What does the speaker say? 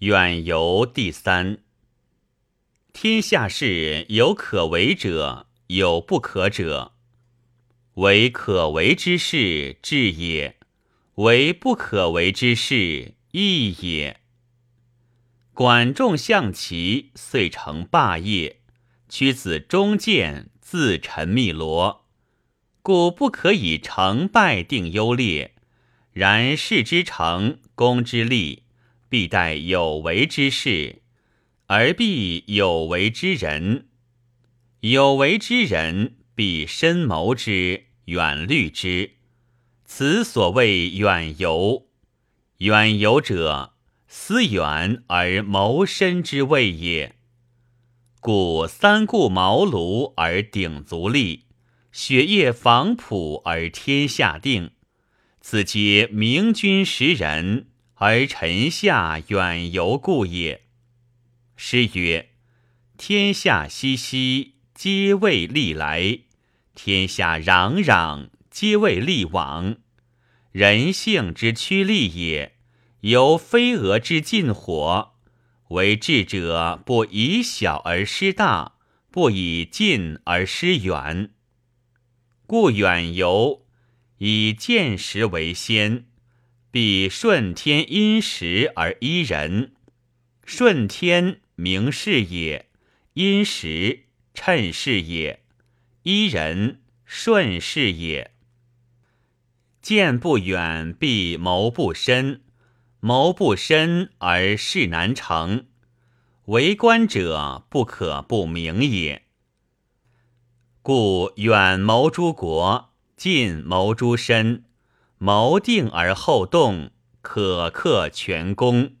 远游第三。天下事有可为者，有不可者。为可为之事，智也；为不可为之事，义也。管仲象齐，遂成霸业；屈子忠谏，自沉汨罗。故不可以成败定优劣。然事之成，功之立，必待有为之事，而必有为之人。有为之人，必深谋之，远虑之。此所谓远游。远游者，思远而谋深之谓也。故三顾茅庐而鼎足立，雪夜访朴而天下定。此皆明君识人而臣下远游故也。诗曰：“天下熙熙，皆为利来；天下攘攘，皆为利往。人性之趋利也，由飞蛾之近火。为智者不以小而失大，不以近而失远。故远游。”以见时为先，必顺天因时而依人。顺天明事也，因时趁事也，依人顺事也。见不远，必谋不深；谋不深而事难成。为官者不可不明也。故远谋诸国。近谋诸身，谋定而后动，可克全功。